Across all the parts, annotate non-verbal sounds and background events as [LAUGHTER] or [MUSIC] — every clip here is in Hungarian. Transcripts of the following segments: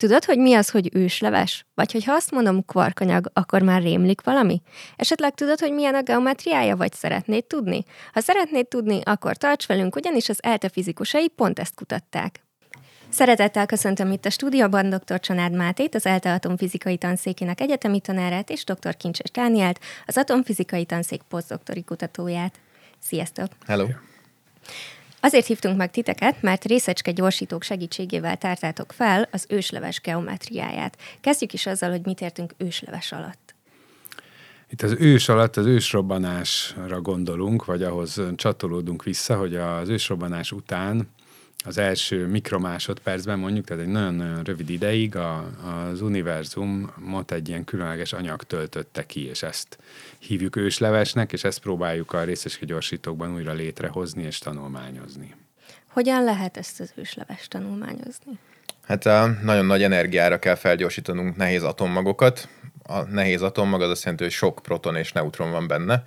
Tudod, hogy mi az, hogy ősleves? Vagy hogy ha azt mondom kvarkanyag, akkor már rémlik valami? Esetleg tudod, hogy milyen a geometriája, vagy szeretnéd tudni? Ha szeretnéd tudni, akkor tarts velünk, ugyanis az ELTE fizikusai pont ezt kutatták. Szeretettel köszöntöm itt a stúdióban dr. Csanád Mátét, az ELTE atomfizikai tanszékének egyetemi tanárát, és dr. Kincses Dánielt, az atomfizikai tanszék posztdoktori kutatóját. Sziasztok! Hello! Azért hívtunk meg titeket, mert részecske gyorsítók segítségével tártátok fel az ősleves geometriáját. Kezdjük is azzal, hogy mit értünk ősleves alatt. Itt az ős alatt az ősrobbanásra gondolunk, vagy ahhoz csatolódunk vissza, hogy az ősrobbanás után az első mikromásodpercben mondjuk, tehát egy nagyon-nagyon rövid ideig a, az univerzumot egy ilyen különleges anyag töltötte ki, és ezt hívjuk őslevesnek, és ezt próbáljuk a részeske gyorsítókban újra létrehozni és tanulmányozni. Hogyan lehet ezt az ősleves tanulmányozni? Hát a nagyon nagy energiára kell felgyorsítanunk nehéz atommagokat. A nehéz atommag az azt jelenti, hogy sok proton és neutron van benne,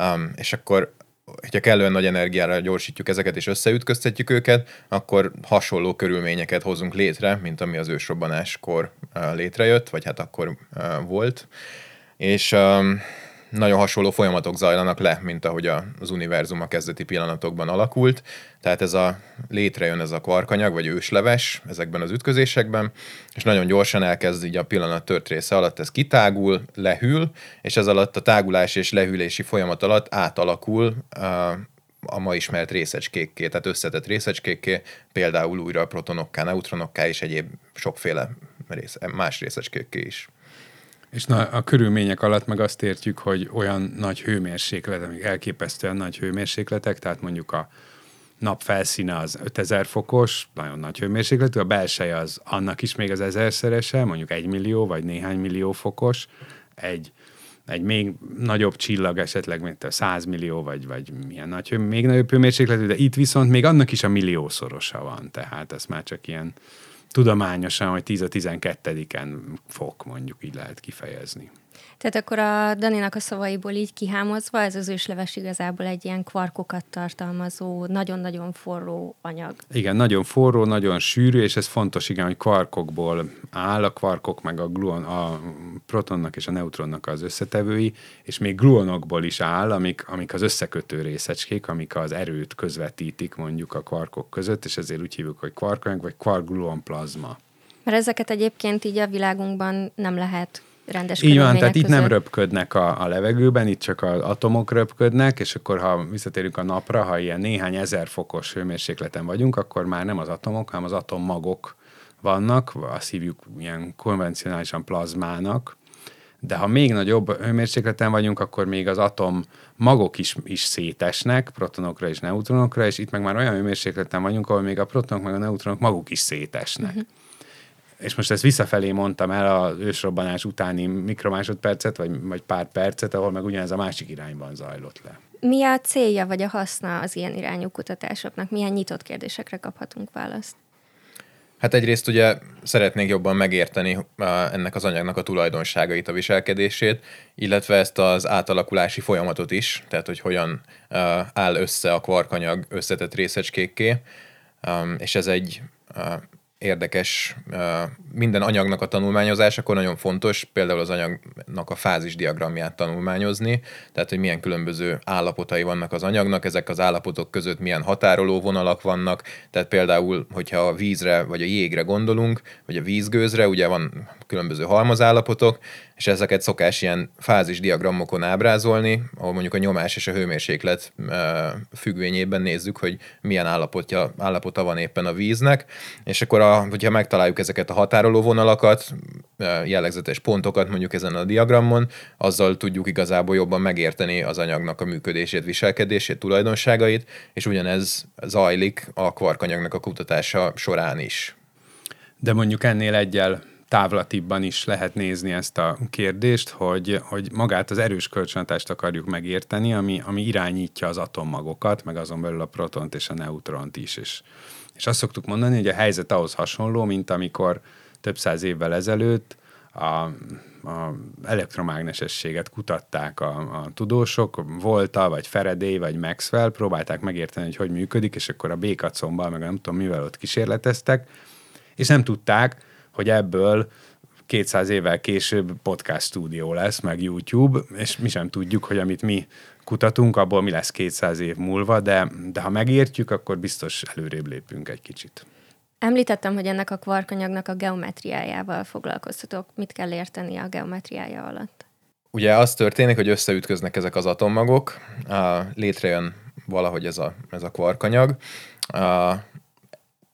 um, és akkor hogyha kellően nagy energiára gyorsítjuk ezeket és összeütköztetjük őket, akkor hasonló körülményeket hozunk létre, mint ami az ősrobbanáskor létrejött, vagy hát akkor volt. És nagyon hasonló folyamatok zajlanak le, mint ahogy az univerzum a kezdeti pillanatokban alakult. Tehát ez a létrejön ez a kvarkanyag, vagy ősleves ezekben az ütközésekben, és nagyon gyorsan elkezd így a pillanat tört része alatt ez kitágul, lehűl, és ez alatt a tágulás és lehűlési folyamat alatt átalakul a ma ismert részecskékké, tehát összetett részecskékké, például újra protonokká, neutronokká és egyéb sokféle rész, más részecskékké is. És na, a körülmények alatt meg azt értjük, hogy olyan nagy hőmérséklet, amik elképesztően nagy hőmérsékletek, tehát mondjuk a nap felszíne az 5000 fokos, nagyon nagy hőmérsékletű, a belseje az annak is még az ezerszerese, mondjuk egy millió vagy néhány millió fokos, egy, egy még nagyobb csillag esetleg, mint a 100 millió, vagy, vagy milyen nagy még nagyobb hőmérsékletű, de itt viszont még annak is a milliószorosa van, tehát ez már csak ilyen tudományosan, hogy 10 a 12-en fok, mondjuk így lehet kifejezni. Tehát akkor a Daninak a szavaiból így kihámozva, ez az ősleves igazából egy ilyen kvarkokat tartalmazó, nagyon-nagyon forró anyag. Igen, nagyon forró, nagyon sűrű, és ez fontos, igen, hogy kvarkokból áll, a kvarkok meg a, gluon, a protonnak és a neutronnak az összetevői, és még gluonokból is áll, amik, amik az összekötő részecskék, amik az erőt közvetítik mondjuk a kvarkok között, és ezért úgy hívjuk, hogy kvarkanyag, vagy kvark plazma. Mert ezeket egyébként így a világunkban nem lehet rendes Így van, tehát itt nem röpködnek a, a levegőben, itt csak az atomok röpködnek, és akkor ha visszatérünk a napra, ha ilyen néhány ezer fokos hőmérsékleten vagyunk, akkor már nem az atomok, hanem az atommagok vannak, azt hívjuk ilyen konvencionálisan plazmának, de ha még nagyobb hőmérsékleten vagyunk, akkor még az atom magok is, is szétesnek, protonokra és neutronokra, és itt meg már olyan hőmérsékleten vagyunk, ahol még a protonok meg a neutronok maguk is szétesnek. Uh-huh és most ezt visszafelé mondtam el az ősrobbanás utáni mikromásodpercet, vagy, vagy pár percet, ahol meg ugyanez a másik irányban zajlott le. Mi a célja vagy a haszna az ilyen irányú kutatásoknak? Milyen nyitott kérdésekre kaphatunk választ? Hát egyrészt ugye szeretnék jobban megérteni ennek az anyagnak a tulajdonságait, a viselkedését, illetve ezt az átalakulási folyamatot is, tehát hogy hogyan áll össze a kvarkanyag összetett részecskékké, és ez egy érdekes minden anyagnak a tanulmányozásakor nagyon fontos például az anyagnak a fázis diagramját tanulmányozni, tehát hogy milyen különböző állapotai vannak az anyagnak, ezek az állapotok között milyen határoló vonalak vannak, tehát például, hogyha a vízre vagy a jégre gondolunk, vagy a vízgőzre, ugye van különböző halmazállapotok, és ezeket szokás ilyen fázis diagramokon ábrázolni, ahol mondjuk a nyomás és a hőmérséklet függvényében nézzük, hogy milyen állapotja, állapota van éppen a víznek, és akkor a, hogyha megtaláljuk ezeket a határoló vonalakat, jellegzetes pontokat mondjuk ezen a diagramon, azzal tudjuk igazából jobban megérteni az anyagnak a működését, viselkedését, tulajdonságait, és ugyanez zajlik a kvarkanyagnak a kutatása során is. De mondjuk ennél egyel távlatibban is lehet nézni ezt a kérdést, hogy, hogy magát az erős kölcsönhatást akarjuk megérteni, ami, ami irányítja az atommagokat, meg azon belül a protont és a neutront is. És, és azt szoktuk mondani, hogy a helyzet ahhoz hasonló, mint amikor több száz évvel ezelőtt a, a elektromágnesességet kutatták a, a tudósok, Volta, vagy Faraday, vagy Maxwell, próbálták megérteni, hogy hogy működik, és akkor a békacombbal, meg nem tudom mivel ott kísérleteztek, és nem tudták, hogy ebből 200 évvel később podcast stúdió lesz, meg YouTube, és mi sem tudjuk, hogy amit mi kutatunk, abból mi lesz 200 év múlva, de, de ha megértjük, akkor biztos előrébb lépünk egy kicsit. Említettem, hogy ennek a kvarkanyagnak a geometriájával foglalkoztatok. Mit kell érteni a geometriája alatt? Ugye az történik, hogy összeütköznek ezek az atommagok, létrejön valahogy ez a, ez a kvarkanyag.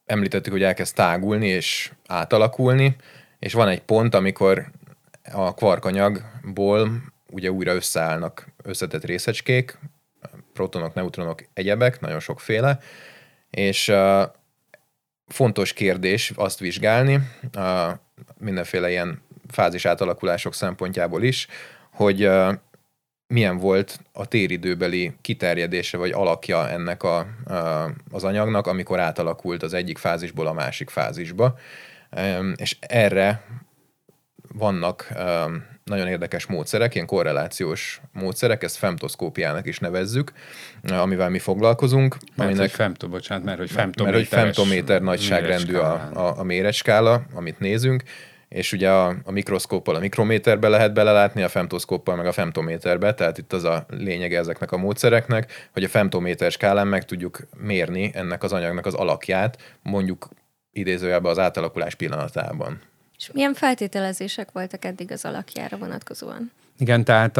Említettük, hogy elkezd tágulni és átalakulni, és van egy pont, amikor a kvarkanyagból ugye újra összeállnak összetett részecskék, protonok, neutronok, egyebek, nagyon sokféle, és uh, fontos kérdés azt vizsgálni, uh, mindenféle ilyen fázis átalakulások szempontjából is, hogy uh, milyen volt a téridőbeli kiterjedése vagy alakja ennek a, uh, az anyagnak, amikor átalakult az egyik fázisból a másik fázisba. És erre vannak nagyon érdekes módszerek, ilyen korrelációs módszerek, ezt femtoszkópiának is nevezzük, amivel mi foglalkozunk. Mert aminek, hogy femto, bocsánat, mert hogy femtométer. Mert hogy femtométer nagyságrendű a, a, a méretskála, amit nézünk, és ugye a, a mikroszkóppal a mikrométerbe lehet belelátni, a femtoszkóppal meg a femtométerbe, tehát itt az a lényege ezeknek a módszereknek, hogy a femtométer skálán meg tudjuk mérni ennek az anyagnak az alakját, mondjuk idézőjelben az átalakulás pillanatában. És milyen feltételezések voltak eddig az alakjára vonatkozóan? Igen, tehát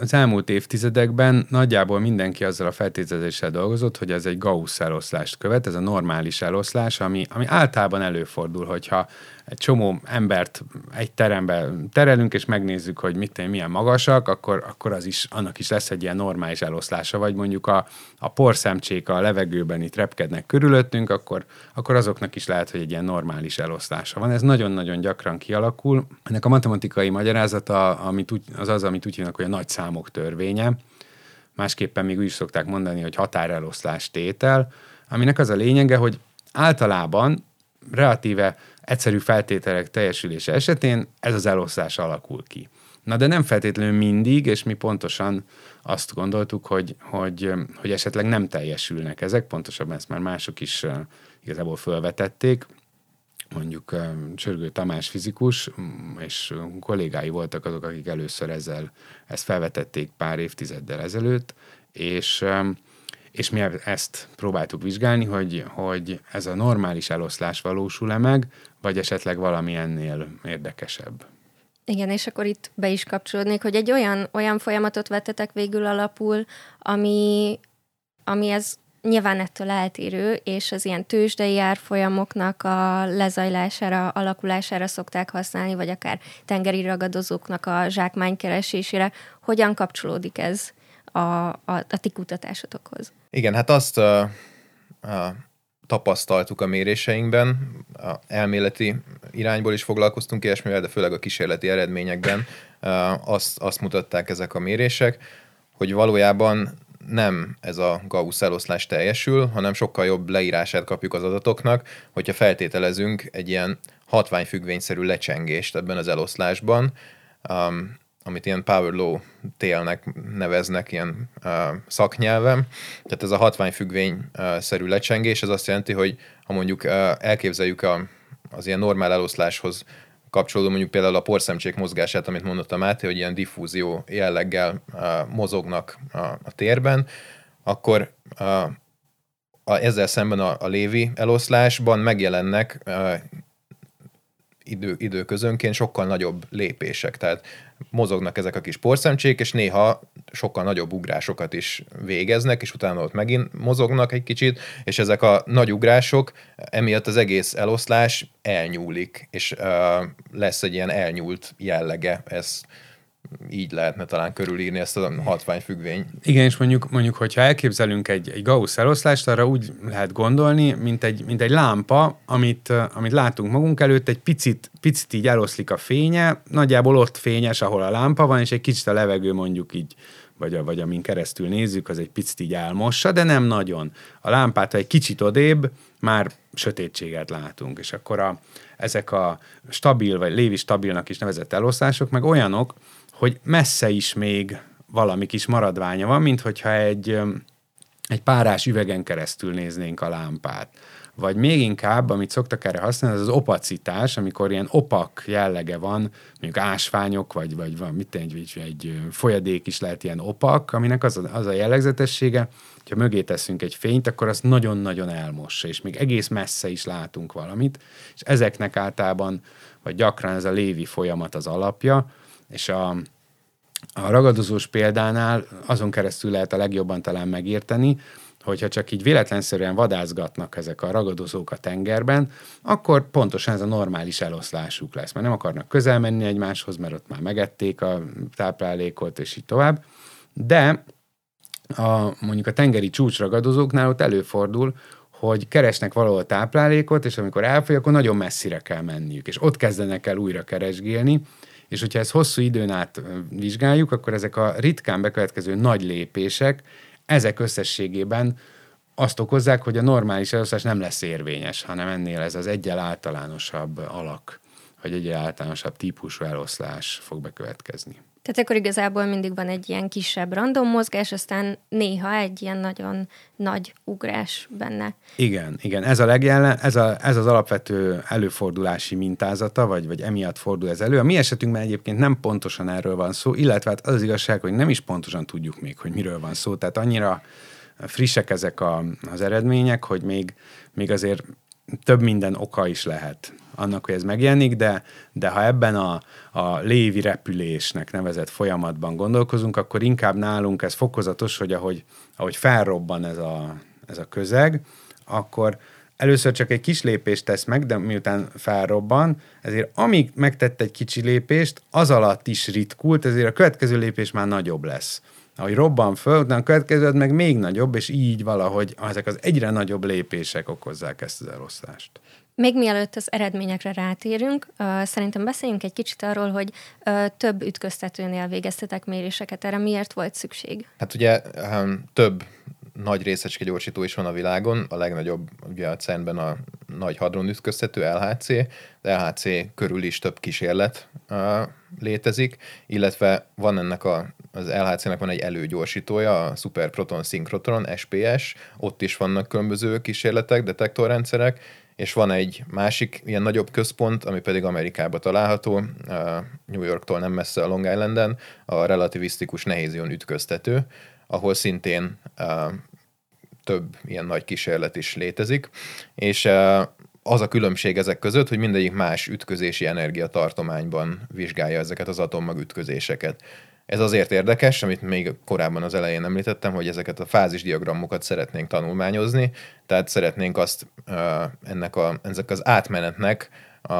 az elmúlt évtizedekben nagyjából mindenki azzal a feltételezéssel dolgozott, hogy ez egy Gauss eloszlást követ, ez a normális eloszlás, ami, ami általában előfordul, hogyha egy csomó embert egy terembe terelünk, és megnézzük, hogy mit tenni, milyen magasak, akkor, akkor az is, annak is lesz egy ilyen normális eloszlása, vagy mondjuk a, a porszemcsék a levegőben itt repkednek körülöttünk, akkor, akkor azoknak is lehet, hogy egy ilyen normális eloszlása van. Ez nagyon-nagyon gyakran kialakul. Ennek a matematikai magyarázata amit úgy, az az, amit úgy hívnak, hogy a nagy számok törvénye. Másképpen még úgy is szokták mondani, hogy határeloszlás tétel, aminek az a lényege, hogy általában relatíve egyszerű feltételek teljesülése esetén ez az eloszlás alakul ki. Na de nem feltétlenül mindig, és mi pontosan azt gondoltuk, hogy, hogy, hogy esetleg nem teljesülnek ezek, pontosabban ezt már mások is igazából felvetették, mondjuk Csörgő Tamás fizikus, és kollégái voltak azok, akik először ezzel ezt felvetették pár évtizeddel ezelőtt, és és mi ezt próbáltuk vizsgálni, hogy, hogy ez a normális eloszlás valósul-e meg, vagy esetleg valami ennél érdekesebb. Igen, és akkor itt be is kapcsolódnék, hogy egy olyan, olyan folyamatot vettetek végül alapul, ami, ami ez nyilván ettől eltérő, és az ilyen tőzsdei árfolyamoknak a lezajlására, alakulására szokták használni, vagy akár tengeri ragadozóknak a zsákmány keresésére. Hogyan kapcsolódik ez a, a, a ti kutatásotokhoz? Igen, hát azt uh, uh, tapasztaltuk a méréseinkben, a elméleti irányból is foglalkoztunk ilyesmivel, de főleg a kísérleti eredményekben uh, azt, azt mutatták ezek a mérések, hogy valójában nem ez a Gauss eloszlás teljesül, hanem sokkal jobb leírását kapjuk az adatoknak, hogyha feltételezünk egy ilyen hatványfüggvényszerű lecsengést ebben az eloszlásban, um, amit ilyen power law télnek neveznek ilyen uh, szaknyelven. Tehát ez a hatványfüggvény-szerű lecsengés, ez azt jelenti, hogy ha mondjuk uh, elképzeljük a, az ilyen normál eloszláshoz kapcsolódó mondjuk például a porszemcsék mozgását, amit mondott a hogy ilyen diffúzió jelleggel mozognak a, a térben, akkor uh, a, ezzel szemben a, a lévi eloszlásban megjelennek uh, idő, időközönként sokkal nagyobb lépések. Tehát mozognak ezek a kis porszemcsék, és néha sokkal nagyobb ugrásokat is végeznek, és utána ott megint mozognak egy kicsit, és ezek a nagy ugrások, emiatt az egész eloszlás elnyúlik, és uh, lesz egy ilyen elnyúlt jellege. Ez így lehetne talán körülírni ezt a hatványfüggvény. Igen, és mondjuk, mondjuk hogyha elképzelünk egy, egy Gauss eloszlást, arra úgy lehet gondolni, mint egy, mint egy lámpa, amit, amit látunk magunk előtt, egy picit, picit így eloszlik a fénye, nagyjából ott fényes, ahol a lámpa van, és egy kicsit a levegő mondjuk így vagy, a, vagy amin keresztül nézzük, az egy picit így elmossa, de nem nagyon. A lámpát, ha egy kicsit odébb, már sötétséget látunk, és akkor a, ezek a stabil, vagy lévi stabilnak is nevezett eloszlások, meg olyanok, hogy messze is még valami kis maradványa van, mint hogyha egy, egy párás üvegen keresztül néznénk a lámpát. vagy még inkább, amit szoktak erre használni, az az opacitás, amikor ilyen opak jellege van, mondjuk ásványok, vagy, vagy van, mit egy, egy, folyadék is lehet ilyen opak, aminek az a, az a jellegzetessége, hogyha mögé teszünk egy fényt, akkor az nagyon-nagyon elmossa, és még egész messze is látunk valamit, és ezeknek általában, vagy gyakran ez a lévi folyamat az alapja, és a, a ragadozós példánál azon keresztül lehet a legjobban talán megérteni, hogyha csak így véletlenszerűen vadászgatnak ezek a ragadozók a tengerben, akkor pontosan ez a normális eloszlásuk lesz, mert nem akarnak közel menni egymáshoz, mert ott már megették a táplálékot, és így tovább. De a, mondjuk a tengeri csúcsragadozóknál ott előfordul, hogy keresnek valahol táplálékot, és amikor elfogy, akkor nagyon messzire kell menniük, és ott kezdenek el újra keresgélni, és hogyha ezt hosszú időn át vizsgáljuk, akkor ezek a ritkán bekövetkező nagy lépések, ezek összességében azt okozzák, hogy a normális elosztás nem lesz érvényes, hanem ennél ez az egyel általánosabb alak, vagy egyel általánosabb típusú eloszlás fog bekövetkezni. Tehát akkor igazából mindig van egy ilyen kisebb random mozgás, aztán néha egy ilyen nagyon nagy ugrás benne. Igen, igen. Ez, a legjelen, ez, a, ez az alapvető előfordulási mintázata, vagy, vagy emiatt fordul ez elő. A mi esetünkben egyébként nem pontosan erről van szó, illetve hát az az igazság, hogy nem is pontosan tudjuk még, hogy miről van szó. Tehát annyira frissek ezek a, az eredmények, hogy még, még azért több minden oka is lehet annak, hogy ez megjelenik, de, de ha ebben a, a lévi repülésnek nevezett folyamatban gondolkozunk, akkor inkább nálunk ez fokozatos, hogy ahogy, ahogy felrobban ez a, ez a közeg, akkor először csak egy kis lépést tesz meg, de miután felrobban, ezért amíg megtett egy kicsi lépést, az alatt is ritkult, ezért a következő lépés már nagyobb lesz. Ahogy robban föl, utána a következő meg még nagyobb, és így valahogy ezek az egyre nagyobb lépések okozzák ezt az eloszlást. Még mielőtt az eredményekre rátérünk, uh, szerintem beszéljünk egy kicsit arról, hogy uh, több ütköztetőnél végeztetek méréseket. Erre miért volt szükség? Hát ugye um, több nagy részecske gyorsító is van a világon, a legnagyobb ugye a CERN-ben a nagy hadron ütköztető LHC, de LHC körül is több kísérlet uh, létezik, illetve van ennek a, az LHC-nek van egy előgyorsítója, a Super Proton Synchrotron, SPS, ott is vannak különböző kísérletek, detektorrendszerek, és van egy másik ilyen nagyobb központ, ami pedig Amerikában található, New Yorktól nem messze a Long Islanden, a relativisztikus nehézion ütköztető, ahol szintén több ilyen nagy kísérlet is létezik, és az a különbség ezek között, hogy mindegyik más ütközési energiatartományban vizsgálja ezeket az atommag ütközéseket. Ez azért érdekes, amit még korábban az elején említettem, hogy ezeket a fázisdiagramokat szeretnénk tanulmányozni, tehát szeretnénk azt ennek a, ezek az átmenetnek a,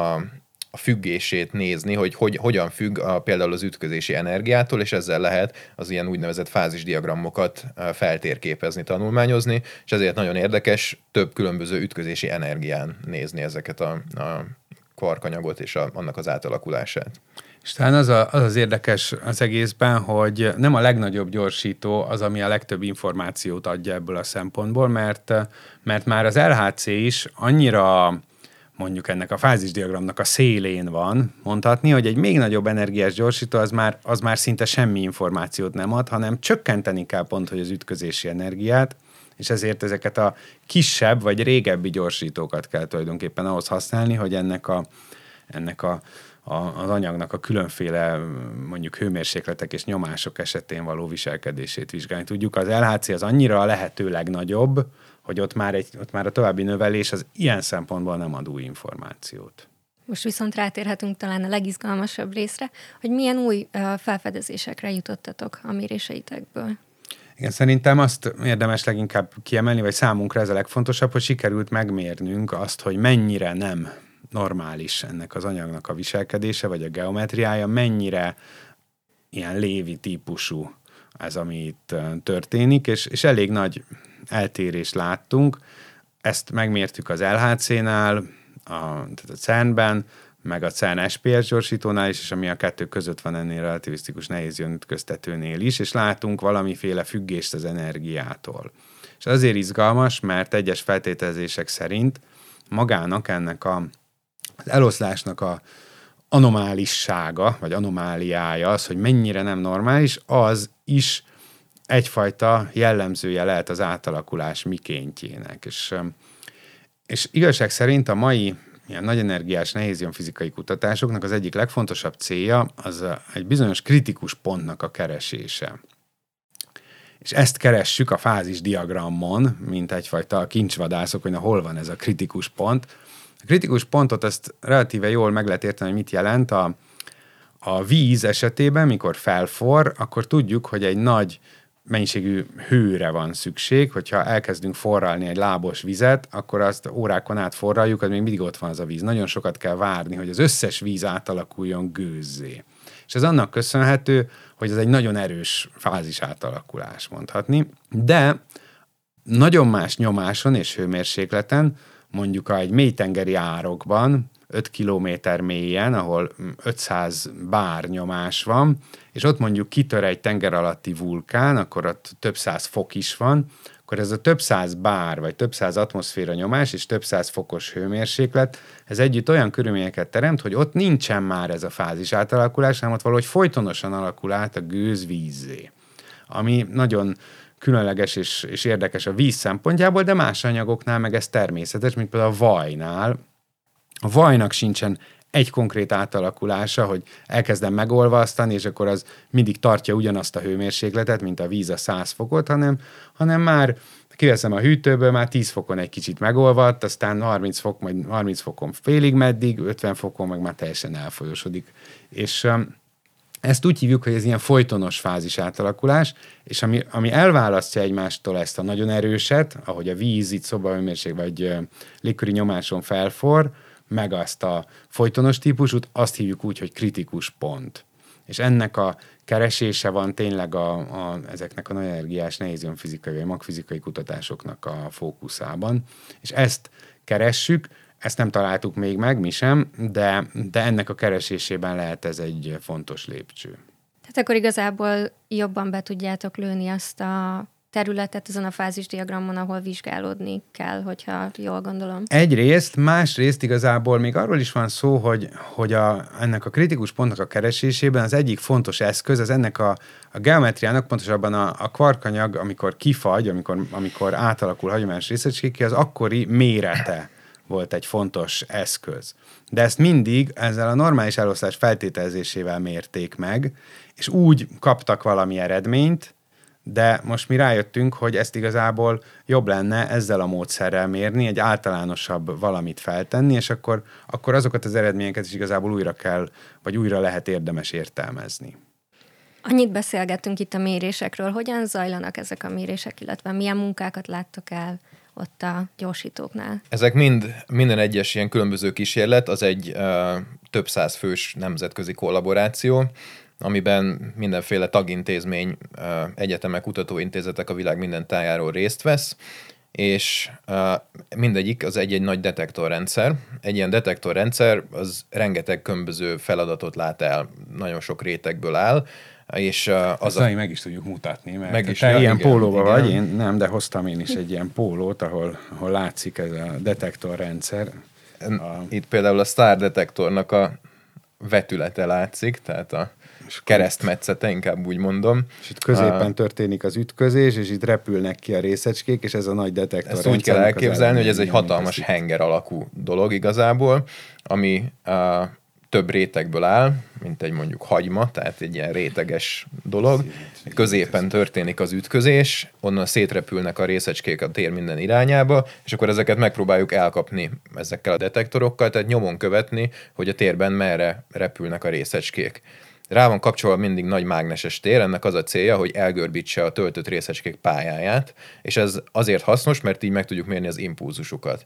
a függését nézni, hogy, hogy hogyan függ a, például az ütközési energiától, és ezzel lehet az ilyen úgynevezett fázisdiagramokat feltérképezni, tanulmányozni, és ezért nagyon érdekes több különböző ütközési energián nézni ezeket a, a kvarkanyagot és a, annak az átalakulását. És talán az, a, az az érdekes az egészben, hogy nem a legnagyobb gyorsító az, ami a legtöbb információt adja ebből a szempontból, mert, mert már az LHC is annyira mondjuk ennek a fázisdiagramnak a szélén van, mondhatni, hogy egy még nagyobb energiás gyorsító az már, az már szinte semmi információt nem ad, hanem csökkenteni kell pont, hogy az ütközési energiát, és ezért ezeket a kisebb vagy régebbi gyorsítókat kell tulajdonképpen ahhoz használni, hogy ennek a, ennek a az anyagnak a különféle mondjuk hőmérsékletek és nyomások esetén való viselkedését vizsgálni tudjuk. Az LHC az annyira a lehető legnagyobb, hogy ott már, egy, ott már a további növelés az ilyen szempontból nem ad új információt. Most viszont rátérhetünk talán a legizgalmasabb részre, hogy milyen új felfedezésekre jutottatok a méréseitekből. Igen, szerintem azt érdemes leginkább kiemelni, vagy számunkra ez a legfontosabb, hogy sikerült megmérnünk azt, hogy mennyire nem normális ennek az anyagnak a viselkedése, vagy a geometriája, mennyire ilyen lévi típusú ez, ami itt történik, és, és elég nagy eltérést láttunk. Ezt megmértük az LHC-nál, a, tehát a CERN-ben, meg a CERN SPS gyorsítónál is, és ami a kettő között van ennél relativisztikus nehéz ütköztetőnél is, és látunk valamiféle függést az energiától. És azért izgalmas, mert egyes feltételezések szerint magának ennek a az eloszlásnak a anomálissága, vagy anomáliája, az, hogy mennyire nem normális, az is egyfajta jellemzője lehet az átalakulás mikéntjének. És és igazság szerint a mai ilyen nagy energiás fizikai kutatásoknak az egyik legfontosabb célja az egy bizonyos kritikus pontnak a keresése. És ezt keressük a fázis diagramon, mint egyfajta kincsvadászok, hogy na hol van ez a kritikus pont. A kritikus pontot ezt relatíve jól meg lehet érteni, hogy mit jelent. A, a víz esetében, mikor felfor, akkor tudjuk, hogy egy nagy mennyiségű hőre van szükség, hogyha elkezdünk forralni egy lábos vizet, akkor azt órákon át forraljuk, az még mindig ott van az a víz. Nagyon sokat kell várni, hogy az összes víz átalakuljon gőzzé. És ez annak köszönhető, hogy ez egy nagyon erős fázis átalakulás mondhatni, de nagyon más nyomáson és hőmérsékleten, mondjuk egy mélytengeri árokban, 5 kilométer mélyen, ahol 500 bár nyomás van, és ott mondjuk kitör egy tenger alatti vulkán, akkor ott több száz fok is van, akkor ez a több száz bár, vagy több száz atmoszféra nyomás és több száz fokos hőmérséklet, ez együtt olyan körülményeket teremt, hogy ott nincsen már ez a fázis átalakulás, hanem ott valahogy folytonosan alakul át a gőz. Ami nagyon különleges és, és érdekes a víz szempontjából, de más anyagoknál meg ez természetes, mint például a vajnál. A vajnak sincsen egy konkrét átalakulása, hogy elkezdem megolvasztani, és akkor az mindig tartja ugyanazt a hőmérsékletet, mint a víz a 100 fokot, hanem, hanem már kiveszem a hűtőből, már 10 fokon egy kicsit megolvadt, aztán 30 fok, majd 30 fokon félig meddig, 50 fokon meg már teljesen elfolyosodik. És um, ezt úgy hívjuk, hogy ez ilyen folytonos fázis átalakulás, és ami, ami elválasztja egymástól ezt a nagyon erőset, ahogy a víz itt szobahőmérséklet vagy légköri nyomáson felfor, meg azt a folytonos típusút, azt hívjuk úgy, hogy kritikus pont. És ennek a keresése van tényleg a, a, ezeknek a nagy energiás fizikai vagy magfizikai kutatásoknak a fókuszában. És ezt keressük, ezt nem találtuk még meg, mi sem, de, de ennek a keresésében lehet ez egy fontos lépcső. Tehát akkor igazából jobban be tudjátok lőni azt a területet ezen a fázisdiagramon, ahol vizsgálódni kell, hogyha jól gondolom. Egyrészt, másrészt igazából még arról is van szó, hogy, hogy a, ennek a kritikus pontnak a keresésében az egyik fontos eszköz, az ennek a, a geometriának, pontosabban a, a kvarkanyag, amikor kifagy, amikor, amikor átalakul hagyományos részecskéké, az akkori mérete volt egy fontos eszköz. De ezt mindig ezzel a normális elosztás feltételezésével mérték meg, és úgy kaptak valami eredményt, de most mi rájöttünk, hogy ezt igazából jobb lenne ezzel a módszerrel mérni, egy általánosabb valamit feltenni, és akkor, akkor azokat az eredményeket is igazából újra kell, vagy újra lehet érdemes értelmezni. Annyit beszélgettünk itt a mérésekről, hogyan zajlanak ezek a mérések, illetve milyen munkákat láttok el ott a gyorsítóknál? Ezek mind, minden egyes ilyen különböző kísérlet, az egy uh, több száz fős nemzetközi kollaboráció, amiben mindenféle tagintézmény, egyetemek, kutatóintézetek a világ minden tájáról részt vesz, és mindegyik az egy-egy nagy detektorrendszer. Egy ilyen detektorrendszer az rengeteg különböző feladatot lát el, nagyon sok rétegből áll, és az a... meg is tudjuk mutatni, mert meg is, te ja, ilyen igen, pólóba igen. vagy, én nem, de hoztam én is egy ilyen pólót, ahol, ahol látszik ez a detektorrendszer. A... Itt például a Star detektornak a vetülete látszik, tehát a és keresztmetszete, inkább úgy mondom. És itt középen történik az ütközés, és itt repülnek ki a részecskék, és ez a nagy detektor. Ezt úgy kell elképzelni, hogy ez egy hatalmas henger alakú dolog igazából, ami uh, több rétegből áll, mint egy mondjuk hagyma, tehát egy ilyen réteges dolog. Középen történik az ütközés, onnan szétrepülnek a részecskék a tér minden irányába, és akkor ezeket megpróbáljuk elkapni ezekkel a detektorokkal, tehát nyomon követni, hogy a térben merre repülnek a részecskék. Rá van kapcsolva mindig nagy mágneses tér, ennek az a célja, hogy elgörbítse a töltött részecskék pályáját, és ez azért hasznos, mert így meg tudjuk mérni az impulzusukat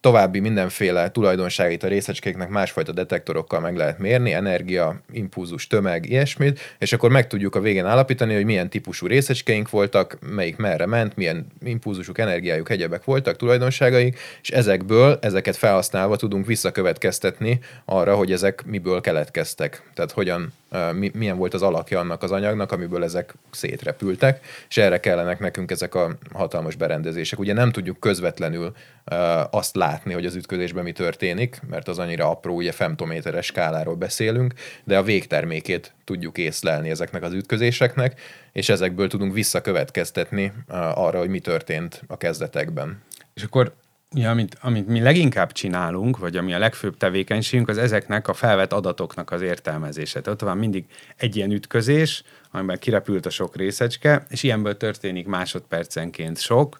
további mindenféle tulajdonságait a részecskéknek másfajta detektorokkal meg lehet mérni, energia, impulzus, tömeg, ilyesmit, és akkor meg tudjuk a végén állapítani, hogy milyen típusú részecskéink voltak, melyik merre ment, milyen impulzusuk, energiájuk, egyebek voltak, tulajdonságaik, és ezekből, ezeket felhasználva tudunk visszakövetkeztetni arra, hogy ezek miből keletkeztek. Tehát hogyan, milyen volt az alakja annak az anyagnak, amiből ezek szétrepültek, és erre kellenek nekünk ezek a hatalmas berendezések. Ugye nem tudjuk közvetlenül azt látni, hogy az ütközésben mi történik, mert az annyira apró, ugye femtométeres skáláról beszélünk, de a végtermékét tudjuk észlelni ezeknek az ütközéseknek, és ezekből tudunk visszakövetkeztetni arra, hogy mi történt a kezdetekben. És akkor Ugye, amit, amit mi leginkább csinálunk, vagy ami a legfőbb tevékenységünk, az ezeknek a felvett adatoknak az értelmezése. Tehát ott van mindig egy ilyen ütközés, amiben kirepült a sok részecske, és ilyenből történik másodpercenként sok,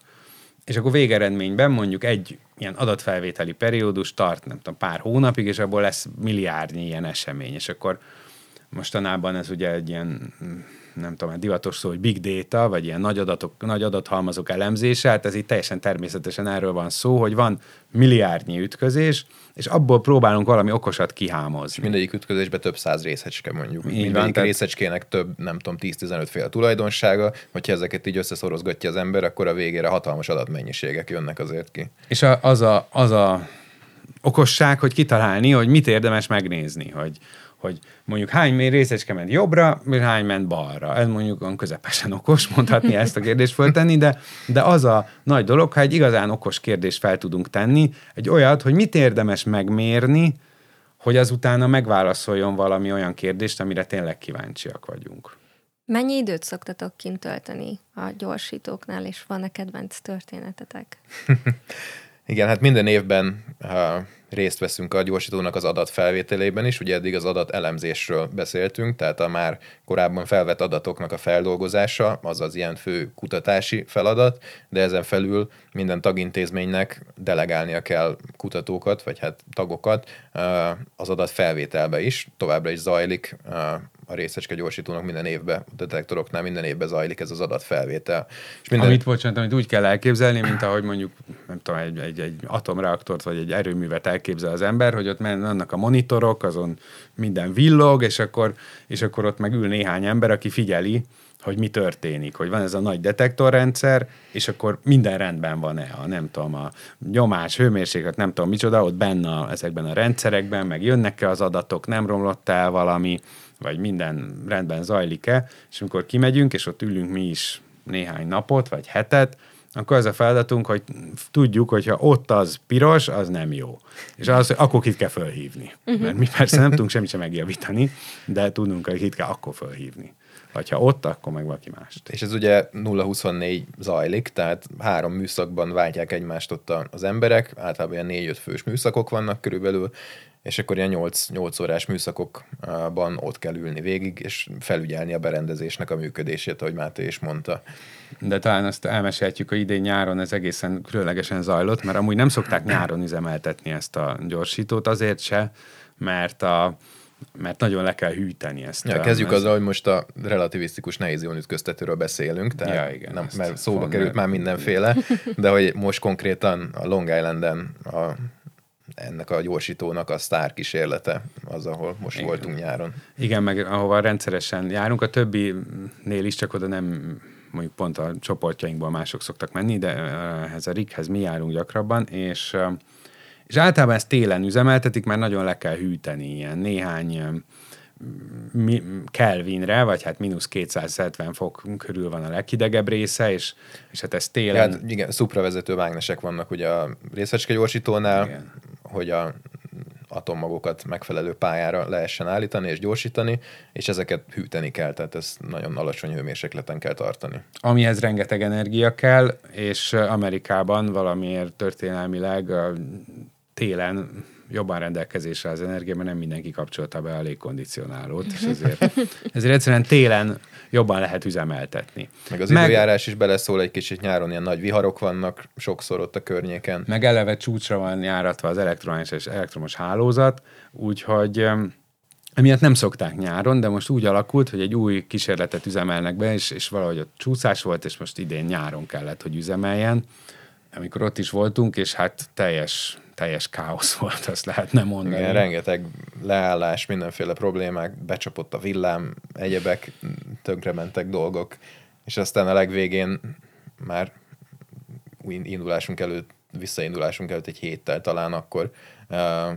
és akkor végeredményben mondjuk egy ilyen adatfelvételi periódus tart, nem tudom, pár hónapig, és abból lesz milliárdnyi ilyen esemény, és akkor mostanában ez ugye egy ilyen nem tudom, divatos szó, hogy big data, vagy ilyen nagy, adatok, nagy adathalmazok elemzése, hát ez itt teljesen természetesen erről van szó, hogy van milliárdnyi ütközés, és abból próbálunk valami okosat kihámozni. És mindegyik ütközésben több száz részecske mondjuk. Így mindegyik van, tehát... részecskének több, nem tudom, 10-15 féle tulajdonsága, hogyha ezeket így összeszorozgatja az ember, akkor a végére hatalmas adatmennyiségek jönnek azért ki. És a, az, a, az a okosság, hogy kitalálni, hogy mit érdemes megnézni, hogy, hogy mondjuk hány részecske ment jobbra, vagy hány ment balra. Ez mondjuk közepesen okos, mondhatni ezt a kérdést föltenni, de, de az a nagy dolog, ha egy igazán okos kérdést fel tudunk tenni, egy olyat, hogy mit érdemes megmérni, hogy azután megválaszoljon valami olyan kérdést, amire tényleg kíváncsiak vagyunk. Mennyi időt szoktatok kint tölteni a gyorsítóknál, és van-e kedvenc történetetek? [LAUGHS] Igen, hát minden évben részt veszünk a gyorsítónak az adat felvételében is, ugye eddig az adat elemzésről beszéltünk, tehát a már korábban felvett adatoknak a feldolgozása, az az ilyen fő kutatási feladat, de ezen felül minden tagintézménynek delegálnia kell kutatókat, vagy hát tagokat az adat felvételbe is, továbbra is zajlik a részecske gyorsítónak minden évben, a detektoroknál minden évben zajlik ez az adatfelvétel. És minden... Amit, bocsánat, amit úgy kell elképzelni, mint ahogy mondjuk, nem tudom, egy, egy, egy atomreaktort vagy egy erőművet elképzel az ember, hogy ott mennek a monitorok, azon minden villog, és akkor, és akkor ott meg ül néhány ember, aki figyeli, hogy mi történik, hogy van ez a nagy detektorrendszer, és akkor minden rendben van-e, a nem tudom, a nyomás, hőmérséklet, nem tudom micsoda, ott benne ezekben a rendszerekben, meg jönnek-e az adatok, nem romlott el valami, vagy minden rendben zajlik-e, és amikor kimegyünk, és ott ülünk mi is néhány napot, vagy hetet, akkor az a feladatunk, hogy tudjuk, hogyha ott az piros, az nem jó. És az, hogy akkor kit kell fölhívni. Uh-huh. Mert mi persze nem tudunk semmit sem megjavítani, de tudunk, hogy kit kell akkor fölhívni. Vagy ha ott, akkor meg valaki mást. És ez ugye 0-24 zajlik, tehát három műszakban váltják egymást ott az emberek, általában ilyen 4-5 fős műszakok vannak körülbelül, és akkor ilyen 8, 8 órás műszakokban ott kell ülni végig, és felügyelni a berendezésnek a működését, ahogy Máté is mondta. De talán azt elmesélhetjük, hogy idén nyáron ez egészen különlegesen zajlott, mert amúgy nem szokták nyáron üzemeltetni ezt a gyorsítót, azért se, mert a, mert nagyon le kell hűteni ezt. Ja, kezdjük azzal, hogy most a relativisztikus nehéz ütköztetőről beszélünk, tehát ja, igen, nem, mert szóba került már mindenféle, de hogy most konkrétan a Long Island-en a ennek a gyorsítónak a sztár kísérlete az, ahol most Igen. voltunk nyáron. Igen, meg ahova rendszeresen járunk, a többinél is csak oda nem mondjuk pont a csoportjainkból mások szoktak menni, de ehhez a RIG-hez mi járunk gyakrabban, és, és általában ezt télen üzemeltetik, mert nagyon le kell hűteni, ilyen néhány Kelvinre, vagy hát mínusz 270 fok körül van a leghidegebb része, és, és hát ez télen... Hát igen, szupravezető mágnesek vannak ugye a részecske gyorsítónál, igen. Hogy a atommagokat megfelelő pályára lehessen állítani és gyorsítani, és ezeket hűteni kell, tehát ez nagyon alacsony hőmérsékleten kell tartani. Amihez rengeteg energia kell, és Amerikában valamiért történelmileg télen jobban rendelkezésre az energia, mert nem mindenki kapcsolta be a légkondicionálót, és ezért, ezért egyszerűen télen jobban lehet üzemeltetni. Meg az meg, időjárás is beleszól egy kicsit, nyáron ilyen nagy viharok vannak sokszor ott a környéken. Meg eleve csúcsra van járatva az elektromos és elektromos hálózat, úgyhogy Emiatt nem szokták nyáron, de most úgy alakult, hogy egy új kísérletet üzemelnek be, és, és valahogy a csúszás volt, és most idén nyáron kellett, hogy üzemeljen. Amikor ott is voltunk, és hát teljes teljes káosz [LAUGHS] volt, azt lehetne mondani. Igen, rengeteg leállás, mindenféle problémák, becsapott a villám, egyebek, tönkrementek dolgok, és aztán a legvégén már indulásunk előtt, visszaindulásunk előtt egy héttel talán akkor uh,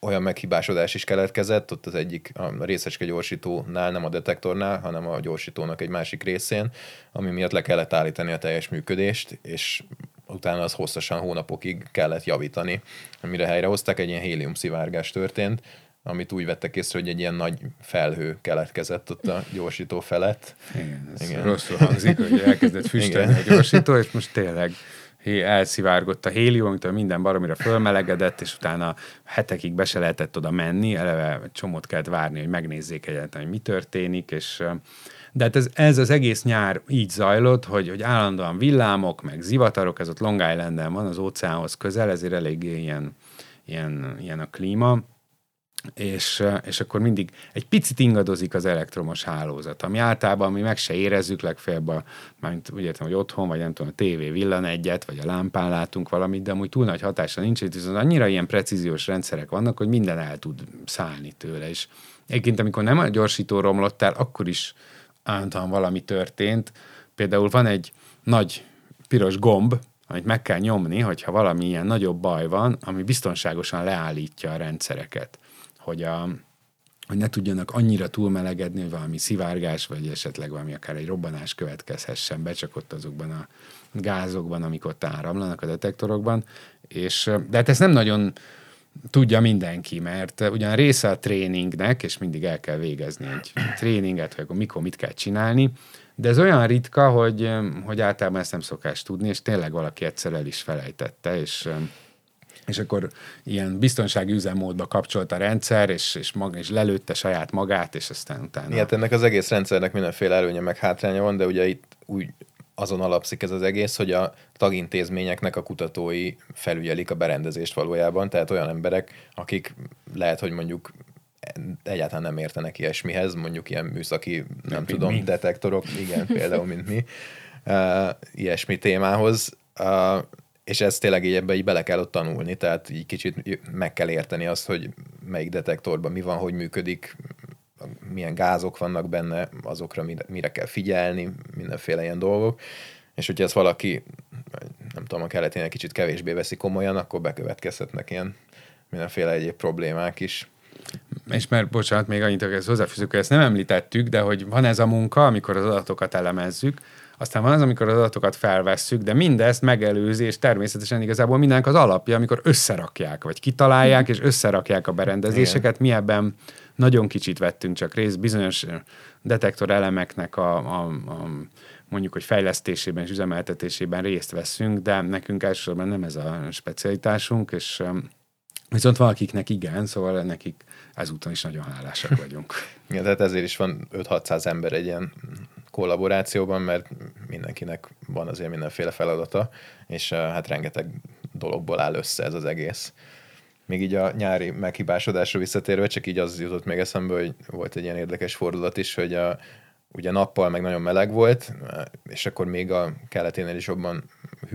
olyan meghibásodás is keletkezett, ott az egyik a részecske gyorsítónál, nem a detektornál, hanem a gyorsítónak egy másik részén, ami miatt le kellett állítani a teljes működést, és utána az hosszasan hónapokig kellett javítani. Amire helyrehozták, egy ilyen hélium szivárgás történt, amit úgy vettek észre, hogy egy ilyen nagy felhő keletkezett ott a gyorsító felett. Igen, ez Igen. rosszul hangzik, hogy elkezdett füstölni a gyorsító, és most tényleg elszivárgott a hélium, amitől minden baromira fölmelegedett, és utána hetekig be se lehetett oda menni, eleve csomót kellett várni, hogy megnézzék egyáltalán, hogy mi történik, és de hát ez, ez az egész nyár így zajlott, hogy, hogy állandóan villámok, meg zivatarok, ez ott Long Island-en van, az óceánhoz közel, ezért eléggé ilyen, ilyen, ilyen a klíma. És, és akkor mindig egy picit ingadozik az elektromos hálózat, ami általában mi meg se érezzük legfeljebb, a, mint úgy értem, hogy otthon, vagy nem tudom, a tévé villan egyet, vagy a lámpán látunk valamit, de amúgy túl nagy hatása nincs, viszont annyira ilyen precíziós rendszerek vannak, hogy minden el tud szállni tőle, és egyébként amikor nem a gyorsító romlott el, akkor is általán valami történt. Például van egy nagy piros gomb, amit meg kell nyomni, hogyha valami ilyen nagyobb baj van, ami biztonságosan leállítja a rendszereket hogy, a, hogy ne tudjanak annyira túlmelegedni, hogy valami szivárgás, vagy esetleg valami akár egy robbanás következhessen be, csak ott azokban a gázokban, amik ott áramlanak a detektorokban. És, de hát ezt nem nagyon tudja mindenki, mert ugyan része a tréningnek, és mindig el kell végezni egy tréninget, hogy akkor mikor mit kell csinálni, de ez olyan ritka, hogy, hogy általában ezt nem szokás tudni, és tényleg valaki egyszer el is felejtette, és és akkor ilyen biztonsági üzemmódba kapcsolt a rendszer, és, és, mag, és lelőtte saját magát, és aztán utána... Igen, ennek az egész rendszernek mindenféle előnye meg hátránya van, de ugye itt úgy azon alapszik ez az egész, hogy a tagintézményeknek a kutatói felügyelik a berendezést valójában, tehát olyan emberek, akik lehet, hogy mondjuk egyáltalán nem értenek ilyesmihez, mondjuk ilyen műszaki, nem mint tudom, mi. detektorok, igen, [LAUGHS] például, mint mi, uh, ilyesmi témához, uh, és ez tényleg így ebbe így bele kell ott tanulni, tehát így kicsit meg kell érteni azt, hogy melyik detektorban mi van, hogy működik, milyen gázok vannak benne, azokra mire, mire kell figyelni, mindenféle ilyen dolgok, és hogyha ezt valaki, nem tudom, a keletén kicsit kevésbé veszi komolyan, akkor bekövetkezhetnek ilyen mindenféle egyéb problémák is. És mert, bocsánat, még annyit, hogy ezt hozzáfűzük, hogy ezt nem említettük, de hogy van ez a munka, amikor az adatokat elemezzük, aztán van az, amikor az adatokat felvesszük, de mindezt megelőzi, és természetesen igazából mindenek az alapja, amikor összerakják, vagy kitalálják, és összerakják a berendezéseket. Mi ebben nagyon kicsit vettünk csak részt, bizonyos detektor elemeknek a, a, a mondjuk, hogy fejlesztésében és üzemeltetésében részt veszünk, de nekünk elsősorban nem ez a specialitásunk, és viszont valakiknek igen, szóval nekik ezúton is nagyon hálásak vagyunk. [LAUGHS] Igen, tehát ezért is van 5-600 ember egy ilyen kollaborációban, mert mindenkinek van azért mindenféle feladata, és uh, hát rengeteg dologból áll össze ez az egész. Még így a nyári meghibásodásra visszatérve, csak így az jutott még eszembe, hogy volt egy ilyen érdekes fordulat is, hogy a, ugye nappal meg nagyon meleg volt, és akkor még a keleténél is jobban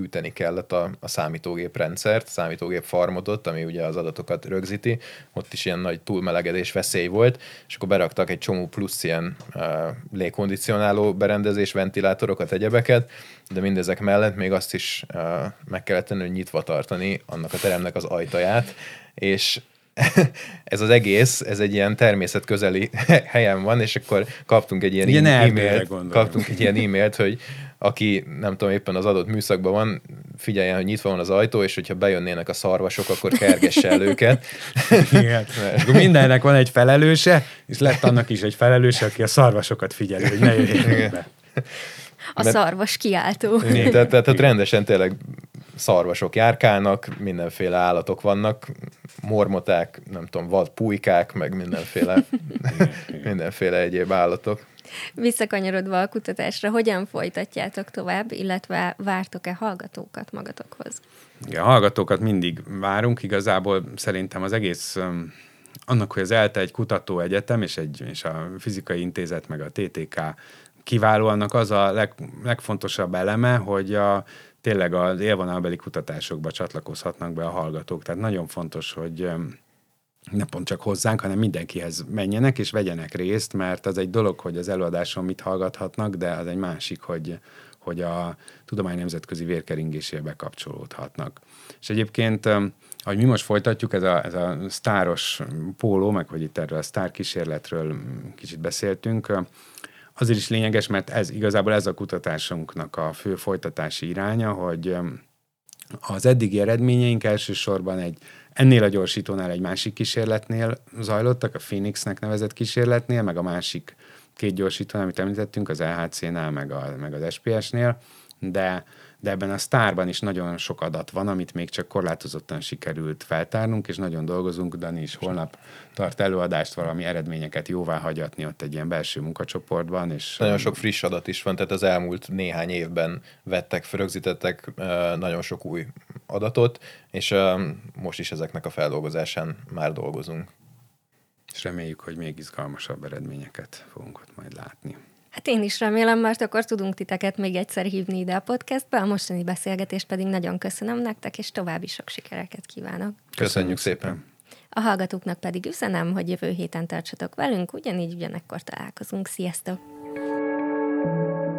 hűteni kellett a, a számítógép rendszert, a számítógép farmodot, ami ugye az adatokat rögzíti, ott is ilyen nagy túlmelegedés veszély volt, és akkor beraktak egy csomó plusz ilyen uh, légkondicionáló berendezés, ventilátorokat, egyebeket, de mindezek mellett még azt is uh, meg kellett tenni, hogy nyitva tartani annak a teremnek az ajtaját, és [LAUGHS] ez az egész, ez egy ilyen természetközeli [LAUGHS] helyen van, és akkor kaptunk egy ilyen, ilyen e-mailt, kaptunk egy ilyen e-mailt, hogy aki nem tudom, éppen az adott műszakban van, figyeljen, hogy nyitva van az ajtó, és hogyha bejönnének a szarvasok, akkor kergesse el őket. Igen. Mert... Mindennek van egy felelőse, és lett annak is egy felelőse, aki a szarvasokat figyeli, hogy ne jöjjenek be. A Mert... szarvas kiáltó. Igen, tehát, tehát, tehát rendesen tényleg szarvasok járkálnak, mindenféle állatok vannak, mormoták, nem tudom, vad pulykák, meg mindenféle, [LAUGHS] mindenféle egyéb állatok. Visszakanyarodva a kutatásra, hogyan folytatjátok tovább, illetve vártok-e hallgatókat magatokhoz? Igen, hallgatókat mindig várunk, igazából szerintem az egész annak, hogy az ELTE egy kutatóegyetem, és, egy, és a fizikai intézet, meg a TTK kiváló, annak az a leg, legfontosabb eleme, hogy a, tényleg az élvonalbeli kutatásokba csatlakozhatnak be a hallgatók. Tehát nagyon fontos, hogy ne pont csak hozzánk, hanem mindenkihez menjenek és vegyenek részt, mert az egy dolog, hogy az előadáson mit hallgathatnak, de az egy másik, hogy, hogy a tudomány nemzetközi vérkeringésébe kapcsolódhatnak. És egyébként, ahogy mi most folytatjuk, ez a, ez a sztáros póló, meg hogy itt erről a sztár kísérletről kicsit beszéltünk, azért is lényeges, mert ez igazából ez a kutatásunknak a fő folytatási iránya, hogy az eddigi eredményeink elsősorban egy ennél a gyorsítónál egy másik kísérletnél zajlottak, a Phoenixnek nevezett kísérletnél, meg a másik két gyorsítónál, amit említettünk, az LHC-nál, meg, a, meg az SPS-nél, de, de ebben a sztárban is nagyon sok adat van, amit még csak korlátozottan sikerült feltárnunk, és nagyon dolgozunk. Dani is holnap tart előadást, valami eredményeket jóvá hagyatni ott egy ilyen belső munkacsoportban. És nagyon sok friss adat is van, tehát az elmúlt néhány évben vettek, rögzítettek nagyon sok új adatot, és most is ezeknek a feldolgozásán már dolgozunk. És reméljük, hogy még izgalmasabb eredményeket fogunk ott majd látni. Hát én is remélem, mert akkor tudunk titeket még egyszer hívni ide a podcastbe, a mostani beszélgetést pedig nagyon köszönöm nektek, és további sok sikereket kívánok. Köszönjük, szépen! A hallgatóknak pedig üzenem, hogy jövő héten tartsatok velünk, ugyanígy ugyanekkor találkozunk. Sziasztok! thank you